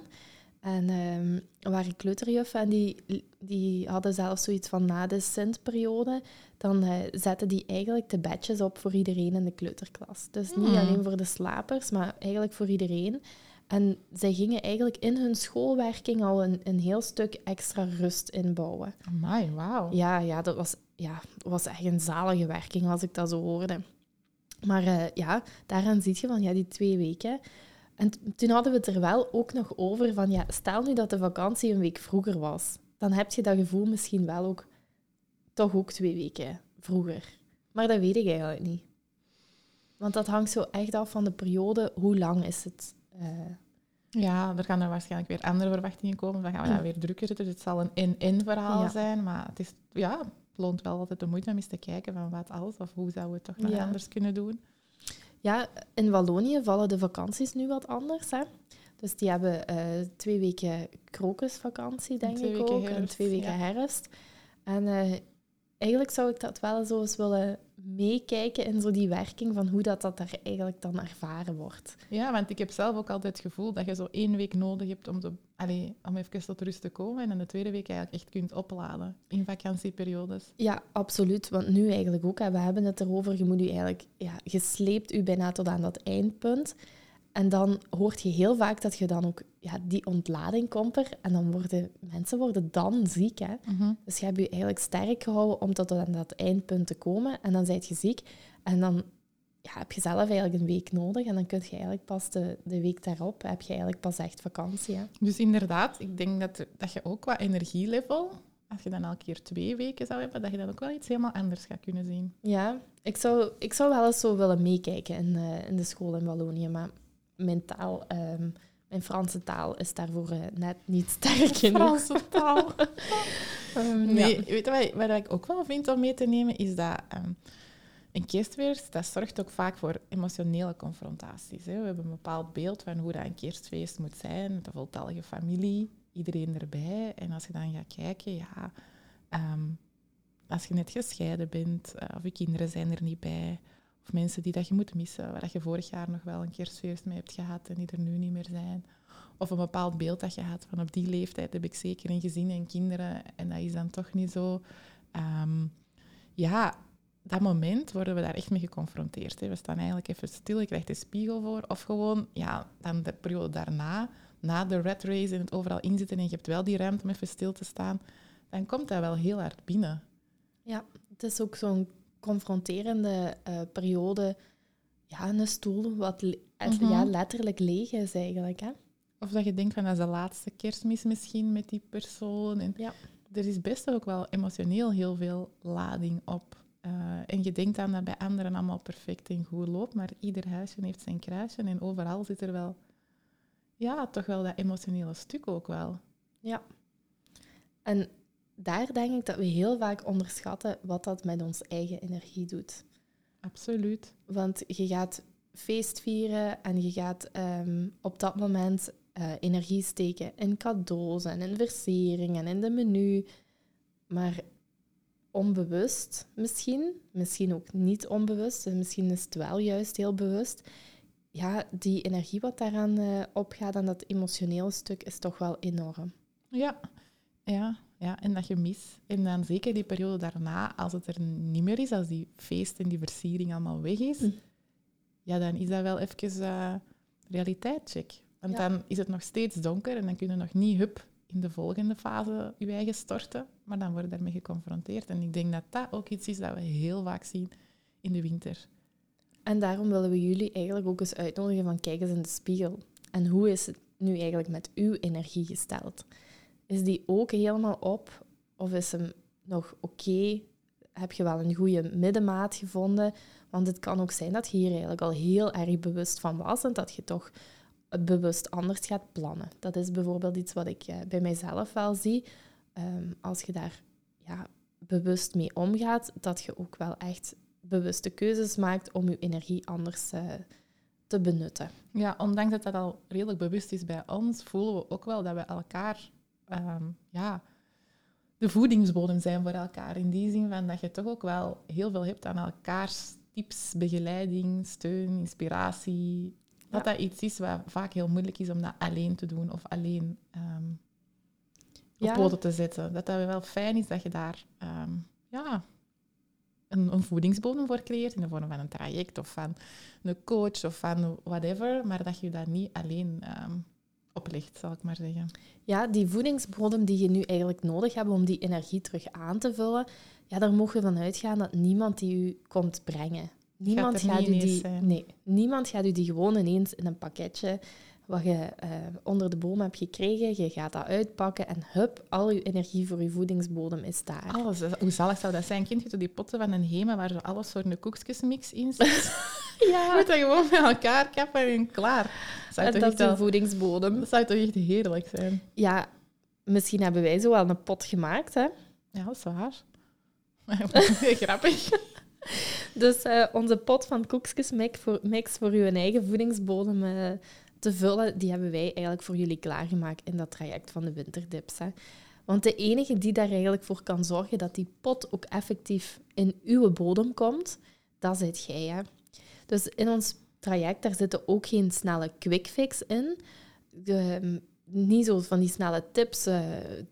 En um, er waren kleuterjuffen en die, die hadden zelfs zoiets van na de Sint-periode, dan uh, zetten die eigenlijk de bedjes op voor iedereen in de kleuterklas. Dus niet hmm. alleen voor de slapers, maar eigenlijk voor iedereen. En zij gingen eigenlijk in hun schoolwerking al een, een heel stuk extra rust inbouwen. Amai, wauw. Ja, ja, dat was, ja, dat was echt een zalige werking als ik dat zo hoorde. Maar uh, ja, daaraan zie je van ja, die twee weken en toen hadden we het er wel ook nog over van, ja, stel nu dat de vakantie een week vroeger was, dan heb je dat gevoel misschien wel ook toch ook twee weken vroeger. Maar dat weet ik eigenlijk niet. Want dat hangt zo echt af van de periode, hoe lang is het? Uh... Ja, er gaan er waarschijnlijk weer andere verwachtingen komen. Dan gaan we dat weer drukker. Dus het zal een in-in verhaal zijn. Maar het is, ja, het loont wel altijd de moeite om eens te kijken van wat alles of hoe zouden we het toch nog anders kunnen doen. Ja, in Wallonië vallen de vakanties nu wat anders. Hè? Dus die hebben uh, twee weken krokusvakantie, denk ik ook. Herfst, en twee weken herfst. En uh, eigenlijk zou ik dat wel zo eens willen meekijken in zo die werking van hoe dat, dat daar eigenlijk dan ervaren wordt. Ja, want ik heb zelf ook altijd het gevoel dat je zo één week nodig hebt om, te, allez, om even tot rust te komen en in de tweede week eigenlijk echt kunt opladen in vakantieperiodes. Ja, absoluut. Want nu eigenlijk ook, hè, we hebben het erover, je moet u eigenlijk, ja, gesleept u bijna tot aan dat eindpunt. En dan hoort je heel vaak dat je dan ook ja, die ontlading komt er. En dan worden mensen worden dan ziek. Hè? Mhm. Dus je hebt je eigenlijk sterk gehouden om tot aan dat eindpunt te komen. En dan ben je ziek. En dan ja, heb je zelf eigenlijk een week nodig. En dan kun je eigenlijk pas de, de week daarop, heb je eigenlijk pas echt vakantie. Hè? Dus inderdaad, ik denk dat, dat je ook qua energielevel, als je dan elke keer twee weken zou hebben, dat je dan ook wel iets helemaal anders gaat kunnen zien. Ja, ik zou, ik zou wel eens zo willen meekijken in, uh, in de school in Wallonië. Maar mentaal. Um, mijn Franse taal is daarvoor uh, net niet sterk genoeg. Franse taal. um, nee, ja. weet je wat, wat ik ook wel vind om mee te nemen, is dat um, een kerstfeest, dat zorgt ook vaak voor emotionele confrontaties. Hè. We hebben een bepaald beeld van hoe dat een kerstfeest moet zijn, met een voltallige familie, iedereen erbij. En als je dan gaat kijken, ja, als je net gescheiden bent, uh, of je kinderen zijn er niet bij, of mensen die dat je moet missen, waar je vorig jaar nog wel een kerstfeest mee hebt gehad en die er nu niet meer zijn. Of een bepaald beeld dat je had van op die leeftijd heb ik zeker een gezin en kinderen en dat is dan toch niet zo. Um, ja, dat moment worden we daar echt mee geconfronteerd. Hè. We staan eigenlijk even stil, je krijgt de spiegel voor. Of gewoon, ja, dan de periode daarna, na de red race en het overal inzitten en je hebt wel die ruimte om even stil te staan, dan komt dat wel heel hard binnen. Ja, het is ook zo'n confronterende uh, periode ja, een stoel wat mhm. ja, letterlijk leeg is eigenlijk. Hè? Of dat je denkt van dat is de laatste kerstmis misschien met die persoon. En ja. Er is best ook wel emotioneel heel veel lading op. Uh, en je denkt dan dat bij anderen allemaal perfect en goed loopt, maar ieder huisje heeft zijn kruisje en overal zit er wel, ja, toch wel dat emotionele stuk ook wel. Ja. En daar denk ik dat we heel vaak onderschatten wat dat met ons eigen energie doet. Absoluut. Want je gaat feest vieren en je gaat ehm, op dat moment uh, energie steken in cadeaus en in versieringen en in de menu. Maar onbewust misschien, misschien ook niet onbewust, misschien is het wel juist heel bewust, ja, die energie wat daaraan uh, opgaat en dat emotionele stuk is toch wel enorm. Ja, ja, ja, en dat je mis. En dan zeker die periode daarna, als het er niet meer is, als die feest en die versiering allemaal weg is, hm. ja, dan is dat wel even uh, realiteitscheck. Want dan is het nog steeds donker en dan kun je nog niet hup in de volgende fase je eigen storten, maar dan word je daarmee geconfronteerd. En ik denk dat dat ook iets is dat we heel vaak zien in de winter. En daarom willen we jullie eigenlijk ook eens uitnodigen van kijk eens in de spiegel. En hoe is het nu eigenlijk met uw energie gesteld? Is die ook helemaal op? Of is hem nog oké? Heb je wel een goede middenmaat gevonden? Want het kan ook zijn dat je hier eigenlijk al heel erg bewust van was en dat je toch bewust anders gaat plannen. Dat is bijvoorbeeld iets wat ik eh, bij mijzelf wel zie. Ehm, als je daar ja, bewust mee omgaat, dat je ook wel echt bewuste keuzes maakt om je energie anders uh, te benutten. Ja, ondanks dat dat al redelijk bewust is bij ons, voelen we ook wel dat we elkaar Ehm, ja, de voedingsbodem zijn voor elkaar. In die zin van dat je toch ook wel heel veel hebt aan elkaars tips, begeleiding, steun, inspiratie. Dat dat iets is wat vaak heel moeilijk is om dat alleen te doen of alleen um, op poten te zetten. Dat dat wel fijn is dat je daar ehm, ja, een, een, voedingsbodem voor creëert in de vorm van een traject of van een coach of van whatever, maar dat je dat niet alleen oplicht, zal ik maar zeggen. Ja, die voedingsbodem die je nu eigenlijk nodig hebt om die energie terug aan te vullen, ja, daar mogen we van uitgaan dat niemand die u komt brengen. Niemand gaat, gaat u die, nee, niemand gaat u die gewoon ineens in een pakketje wat je uh, onder de boom hebt gekregen. Je gaat dat uitpakken en hup, al je energie voor je voedingsbodem is daar. Alles, hoe zalig zou dat zijn? Kind je die potten van een Hema waar zo alles voor een koekjesmix in zit? ja. Je moet dat gewoon met elkaar kappen en klaar. Zou en dat is een voedingsbodem. Dat zou toch echt heerlijk zijn? Ja, misschien hebben wij zo wel een pot gemaakt, hè? Ja, dat is waar. Grappig. Dus uh, onze pot van koekjesmix voor, mix voor uw eigen voedingsbodem... Uh, te vullen, die hebben wij eigenlijk voor jullie klaargemaakt in dat traject van de winterdips. Hè. Want de enige die daar eigenlijk voor kan zorgen dat die pot ook effectief in uw bodem komt, dat zit jij. Hè. Dus in ons traject, daar zitten ook geen snelle quick fix in. De, niet zo van die snelle tips, uh,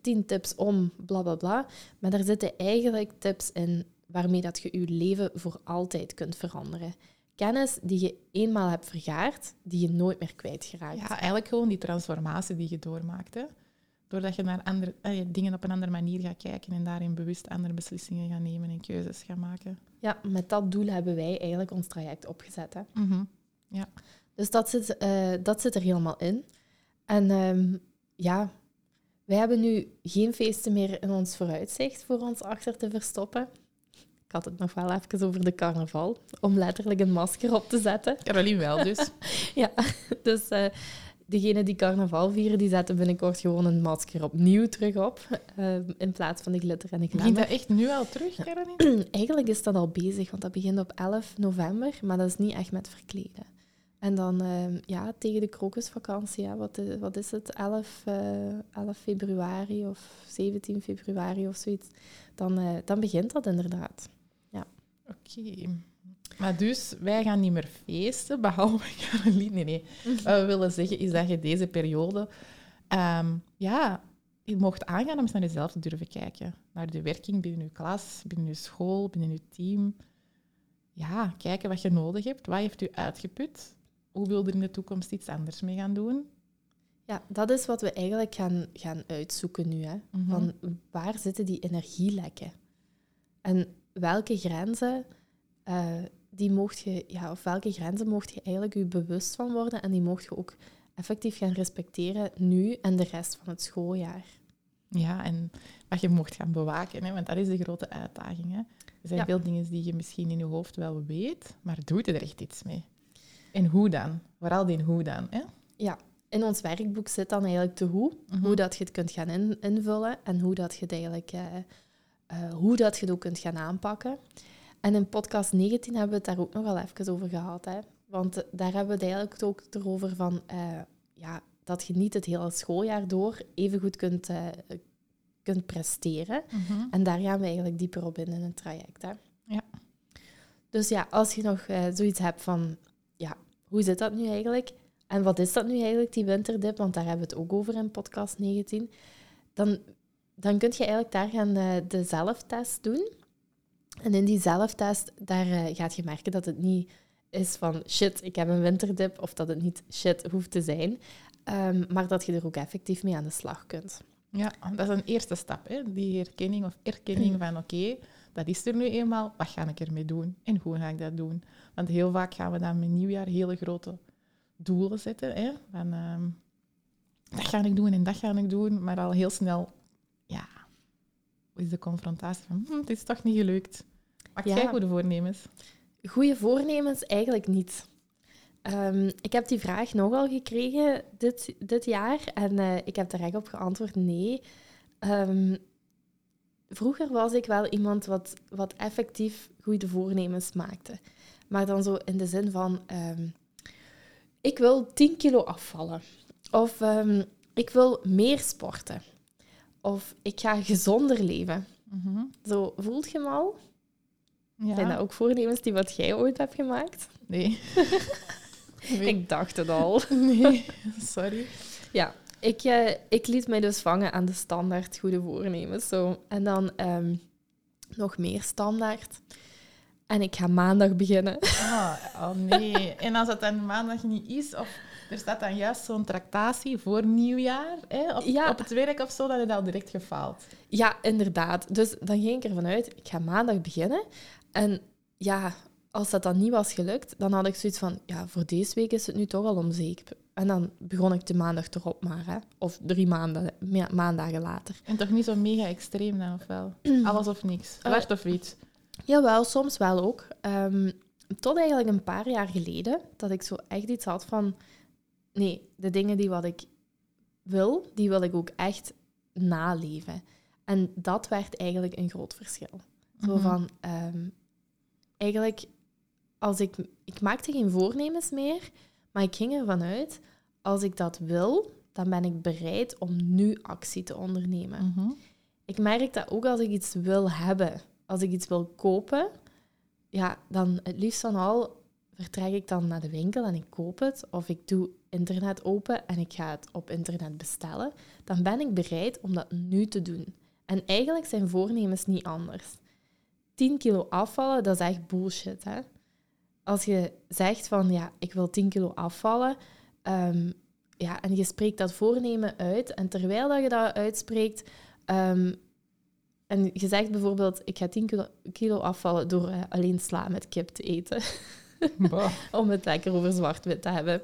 tien tips om, bla bla bla. Maar daar zitten eigenlijk tips in waarmee dat je je leven voor altijd kunt veranderen kennis die je eenmaal hebt vergaard, die je nooit meer kwijtgeraakt. Ja, eigenlijk gewoon die transformatie die je doormaakt. Hè? Doordat je naar andere, eh, dingen op een andere manier gaat kijken en daarin bewust andere beslissingen gaat nemen en keuzes gaat maken. Ja, met dat doel hebben wij eigenlijk ons traject opgezet. Hè? Mhm. ja. Dus dat zit, uh, dat zit er helemaal in. En um, ja, wij hebben nu geen feesten meer in ons vooruitzicht voor ons achter te verstoppen had het nog wel even over de carnaval, om letterlijk een masker op te zetten. Caroline wel dus. ja, dus uh, degenen die carnaval vieren, die zetten binnenkort gewoon een masker opnieuw terug op, uh, in plaats van de glitter en de glamour. Begint dat echt nu al terug, Caroline? Eigenlijk is dat al bezig, want dat begint op 11 november, maar dat is niet echt met verkleden. En dan uh, ja, tegen de krokusvakantie, ja, wat, wat is het, 11, 11 februari of 17 februari of zoiets, dan, dan begint dat inderdaad. Oké. Maar dus, wij gaan niet meer feesten, behalve Caroline. Nee, nee. Mhm. Wat we willen zeggen is dat je deze periode... Um, ja, je mocht aangaan om eens naar jezelf te durven kijken. Naar de werking binnen je klas, binnen je school, binnen je team. Ja, kijken wat je nodig hebt. Wat heeft u uitgeput? Hoe wil je er in de toekomst iets anders mee gaan doen? Ja, dat is wat we eigenlijk gaan, gaan uitzoeken nu. Hè. Mhm. Van waar zitten die energielekken? En welke grenzen uh, die mocht je, ja, of welke grenzen mocht je eigenlijk je bewust van worden en die mocht je ook effectief gaan respecteren nu en de rest van het schooljaar. Ja, en wat je mocht gaan bewaken, hè, want dat is de grote uitdaging. Hè. Er zijn veel dingen die je misschien in je hoofd wel weet, maar doe je er echt iets mee? En hoe dan? Vooral die hoe dan. Hè? Ja, in ons werkboek zit dan eigenlijk de hoe. Mhm. Hoe dat je het kunt gaan invullen en hoe dat je het eigenlijk uh, uh, hoe dat je het ook kunt gaan aanpakken. En in podcast 19 hebben we het daar ook nog wel even over gehad. Hè? Want daar hebben we het eigenlijk ook erover van uh, ja, dat je niet het hele schooljaar door even goed kunt, uh, kunt presteren. Mhm. En daar gaan we eigenlijk dieper op in in het traject. Hè? Ja. Dus ja, als je nog zoiets hebt van ja, hoe zit dat nu eigenlijk? En wat is dat nu eigenlijk, die winterdip? Want daar hebben we het ook over in podcast 19. Dan, dan kun je eigenlijk daar gaan uh, de zelftest doen. En in die zelftest, daar uh, gaat je merken dat het niet is van shit, ik heb een winterdip, of dat het niet shit hoeft te zijn, um, maar dat je er ook effectief mee aan de slag kunt. Ja, dat is een eerste stap, hè? die herkenning of erkenning mm. van oké, dat is er nu eenmaal, wat ga ik ermee doen en hoe ga ik dat doen? Want heel vaak gaan we dan met nieuwjaar hele grote doelen zetten. Hè? Van, um, dat ga ik doen en dat ga ik doen, maar al heel snel, is de confrontatie van, hm, het is toch niet gelukt. Maak ja. jij goede voornemens? Goede voornemens eigenlijk niet. Um, ik heb die vraag nogal gekregen dit, dit jaar en uh, ik heb direct op geantwoord nee. Um, vroeger was ik wel iemand wat, wat effectief goede voornemens maakte. Maar dan zo in de zin van, um, ik wil 10 kilo afvallen. Of ik wil meer sporten. Of ik ga gezonder leven. Mm -hmm. Zo, voelt je me al? Ja. Zijn dat ook voornemens die wat jij ooit hebt gemaakt? Nee. Ik dacht het al. Nee, sorry. Ja, ik, uh, ik liet mij dus vangen aan de standaard goede voornemens. Zo. En dan um, nog meer standaard. En ik ga maandag beginnen. Oh, oh nee. En als het dan maandag niet is, of er staat dan juist zo'n tractatie voor nieuwjaar hè, op, ja. op het werk of zo, dat al direct gefaald. Ja, inderdaad. Dus dan ging ik ervan uit, ik ga maandag beginnen. En ja, als dat dan niet was gelukt, dan had ik zoiets van, ja, voor deze week is het nu toch al onzeker. En dan begon ik de maandag erop maar, hè. Of drie maanden, maandagen later. En toch niet zo mega extreem dan, of wel? Alles of niks? Uh, of iets? Jawel, soms wel ook. Um, tot eigenlijk een paar jaar geleden, dat ik zo echt iets had van... Nee, de dingen die wat ik wil, die wil ik ook echt naleven. En dat werd eigenlijk een groot verschil. Zo mhm. van... Um, eigenlijk als ik, ik maakte geen voornemens meer, maar ik ging ervan uit, als ik dat wil, dan ben ik bereid om nu actie te ondernemen. Mhm. Ik merk dat ook als ik iets wil hebben, als ik iets wil kopen, ja, dan het liefst van al vertrek ik dan naar de winkel en ik koop het, of ik doe internet open en ik ga het op internet bestellen, dan ben ik bereid om dat nu te doen. En eigenlijk zijn voornemens niet anders. 10 kilo afvallen, dat is echt bullshit. Hè? als je zegt van ja, ik wil 10 kilo afvallen, um, ja, en je spreekt dat voornemen uit, en terwijl dat je dat uitspreekt, um, en je zegt bijvoorbeeld, ik ga 10 kilo, afvallen door uh, alleen sla met kip te eten. Om het lekker over zwart-wit te hebben.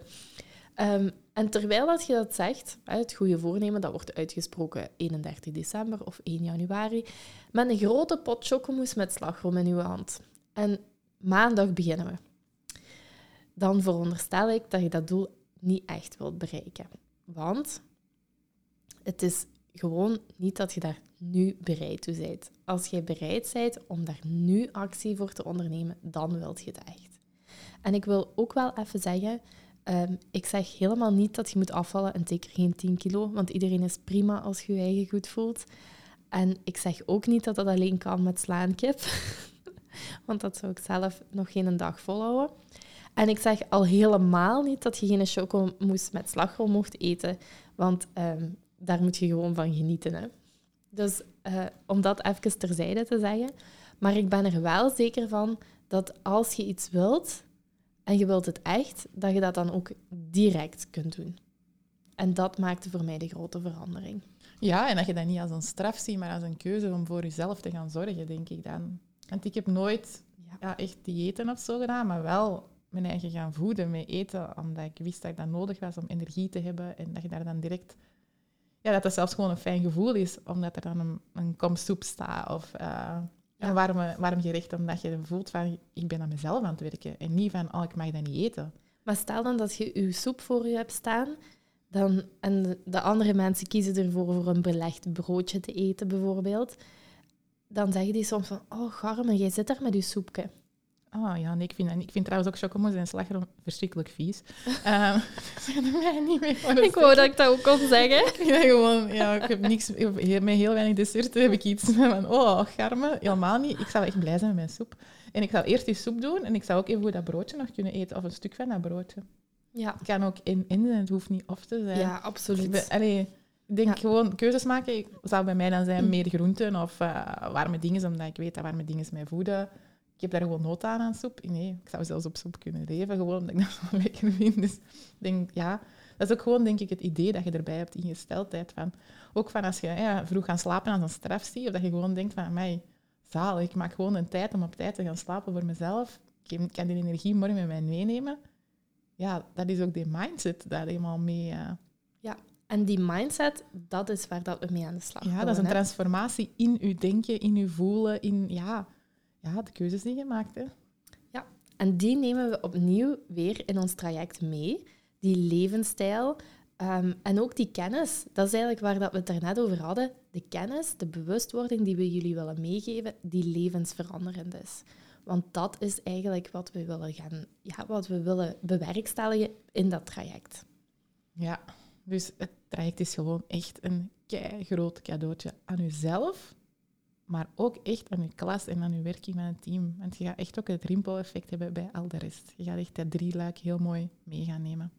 Um, en terwijl dat je dat zegt, het goede voornemen, dat wordt uitgesproken 31 december of 1 januari, met een grote pot chocomousse met slagroom in je hand. En maandag beginnen we dan veronderstel ik dat je dat doel niet echt wilt bereiken. Want het is gewoon niet dat je daar nu bereid toe bent. Als je bereid bent om daar nu actie voor te ondernemen, dan wilt je het echt. En ik wil ook wel even zeggen, um, ik zeg helemaal niet dat je moet afvallen en zeker geen 10 kilo, want iedereen is prima als je je eigen goed voelt. En ik zeg ook niet dat dat alleen kan met slaankip, want dat zou ik zelf nog geen dag volhouden. En ik zeg al helemaal niet dat je geen chocomousse met slagroom mocht eten, want ehm, daar moet je gewoon van genieten. Hè? Dus uh, om dat even terzijde te zeggen. Maar ik ben er wel zeker van dat als je iets wilt en je wilt het echt, dat je dat dan ook direct kunt doen. En dat maakte voor mij de grote verandering. Ja, en dat je dat niet als een straf ziet, maar als een keuze om voor jezelf te gaan zorgen, denk ik dan. Want ik heb nooit ja, echt diëten of zo gedaan, maar wel mijn eigen gaan voeden met eten, omdat ik wist dat ik dat nodig was om energie te hebben en dat je daar dan direct... Ja, dat het zelfs gewoon een fijn gevoel is, omdat er dan een, een kom soep staat of uh, een warme, warm gerecht, omdat je voelt van, ik ben aan mezelf aan het werken en niet van, oh, ik mag dat niet eten. Maar stel dan dat je je soep voor je hebt staan dan, en de andere mensen kiezen ervoor voor een belegd broodje te eten, bijvoorbeeld. Dan zeggen die soms van, oh, garme, jij zit daar met je soepje. Oh ja, nee, ik vind, ik vind trouwens ook chocomousse en slagroom verschrikkelijk vies. Um, mij niet mee ik wou dat ik dat ook kon zeggen. ik vind gewoon, ja, ik heb niks, met heel weinig dessert heb ik iets van, oh, garme, helemaal niet. Ik zou echt blij zijn met mijn soep. En ik zou eerst die soep doen en ik zou ook even dat broodje nog kunnen eten, of een stuk van dat broodje. Ja, Het kan ook in in zijn, het hoeft niet of te zijn. ja absoluut. allee, ik denk Ja. gewoon keuzes maken. Ik- zou bij mij dan zijn Mm. meer groenten of eh, warme dingen, omdat ik weet dat warme dingen mij voeden. Ik heb daar gewoon nood aan aan soep. Nee, ik zou zelfs op soep kunnen leven, gewoon omdat ik dat zo lekker vind. Dus denk, ja, dat is ook gewoon denk ik het idee dat je erbij hebt, ingesteldheid van. Ook van als je ja, vroeg gaan slapen als een straf ziet, of dat je gewoon denkt van, mij, zalig, ik maak gewoon een tijd om op tijd te gaan slapen voor mezelf. Ik kan die energie morgen met mij meenemen. Ja, dat is ook die mindset daar eenmaal mee... eh, En die mindset, dat is waar dat we mee aan de slag Ja, gaan. dat is een hè. transformatie in uw denken, in uw voelen, in ja, ja, de keuzes die je maakt. Hè. En die nemen we opnieuw weer in ons traject mee. Die levensstijl ehm, en ook die kennis. Dat is eigenlijk waar dat we het daarnet over hadden. De kennis, de bewustwording die we jullie willen meegeven, die levensveranderend is. Want dat is eigenlijk wat we willen gaan, ja, wat we willen bewerkstelligen in dat traject. Ja, dus het traject is gewoon echt een kei groot cadeautje aan uzelf, maar ook echt aan uw klas en aan uw werking met het team. Want je gaat echt ook het rimpel-effect hebben bij al de rest. Je gaat echt dat drieluik heel mooi mee gaan nemen.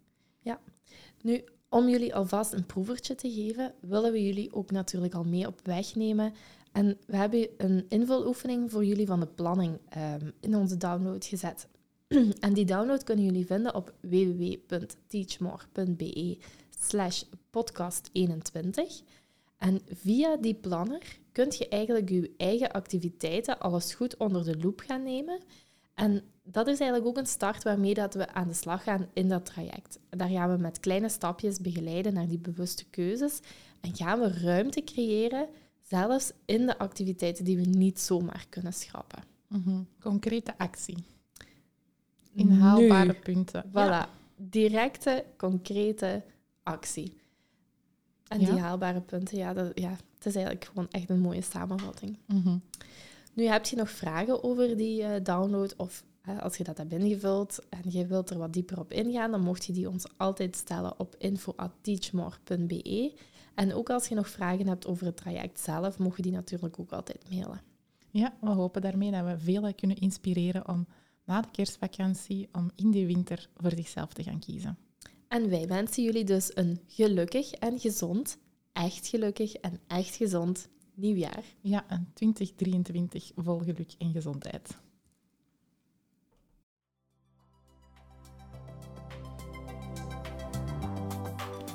Nu, om jullie alvast een proevertje te geven, willen we jullie ook natuurlijk al mee op weg nemen. En we hebben een invuloefening voor jullie van de planning ehm, in onze download gezet. en die download kunnen jullie vinden op www.teachmore.be slash podcast21. En via die planner kunt je eigenlijk je eigen activiteiten alles goed onder de loep gaan nemen. En dat is eigenlijk ook een start waarmee dat we aan de slag gaan in dat traject. Daar gaan we met kleine stapjes begeleiden naar die bewuste keuzes en gaan we ruimte creëren, zelfs in de activiteiten die we niet zomaar kunnen schrappen. Mhm. Concrete actie. Inhaalbare Nu. punten. Voilà, Ja. directe, concrete actie. En Ja. die haalbare punten, ja, dat, ja, het is eigenlijk gewoon echt een mooie samenvatting. Mhm. Nu, heb je nog vragen over die eh, download of hè, als je dat hebt ingevuld en je wilt er wat dieper op ingaan, dan mocht je die ons altijd stellen op info.teachmore.be. En ook als je nog vragen hebt over het traject zelf, mocht je die natuurlijk ook altijd mailen. Ja, we hopen daarmee dat we velen kunnen inspireren om na de kerstvakantie om in de winter voor zichzelf te gaan kiezen. En wij wensen jullie dus een gelukkig en gezond, echt gelukkig en echt gezond nieuwjaar. Ja, een 2023 vol geluk en gezondheid.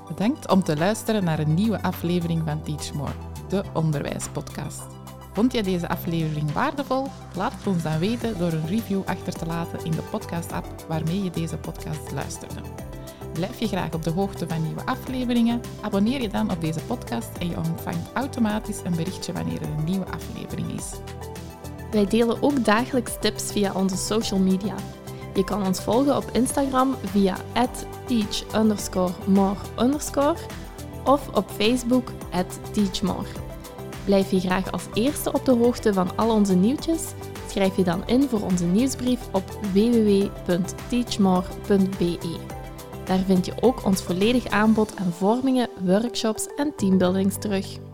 Bedankt om te luisteren naar een nieuwe aflevering van Teach More, de onderwijspodcast. Vond je deze aflevering waardevol? Laat het ons dan weten door een review achter te laten in de podcast-app waarmee je deze podcast luisterde. Blijf je graag op de hoogte van nieuwe afleveringen? Abonneer je dan op deze podcast en je ontvangt automatisch een berichtje wanneer er een nieuwe aflevering is. Wij delen ook dagelijks tips via onze social media. Je kan ons volgen op Instagram via teach of op Facebook teachmore. Blijf je graag als eerste op de hoogte van al onze nieuwtjes? Schrijf je dan in voor onze nieuwsbrief op www.teachmore.be. Daar vind je ook ons volledig aanbod aan vormingen, workshops en teambuildings terug.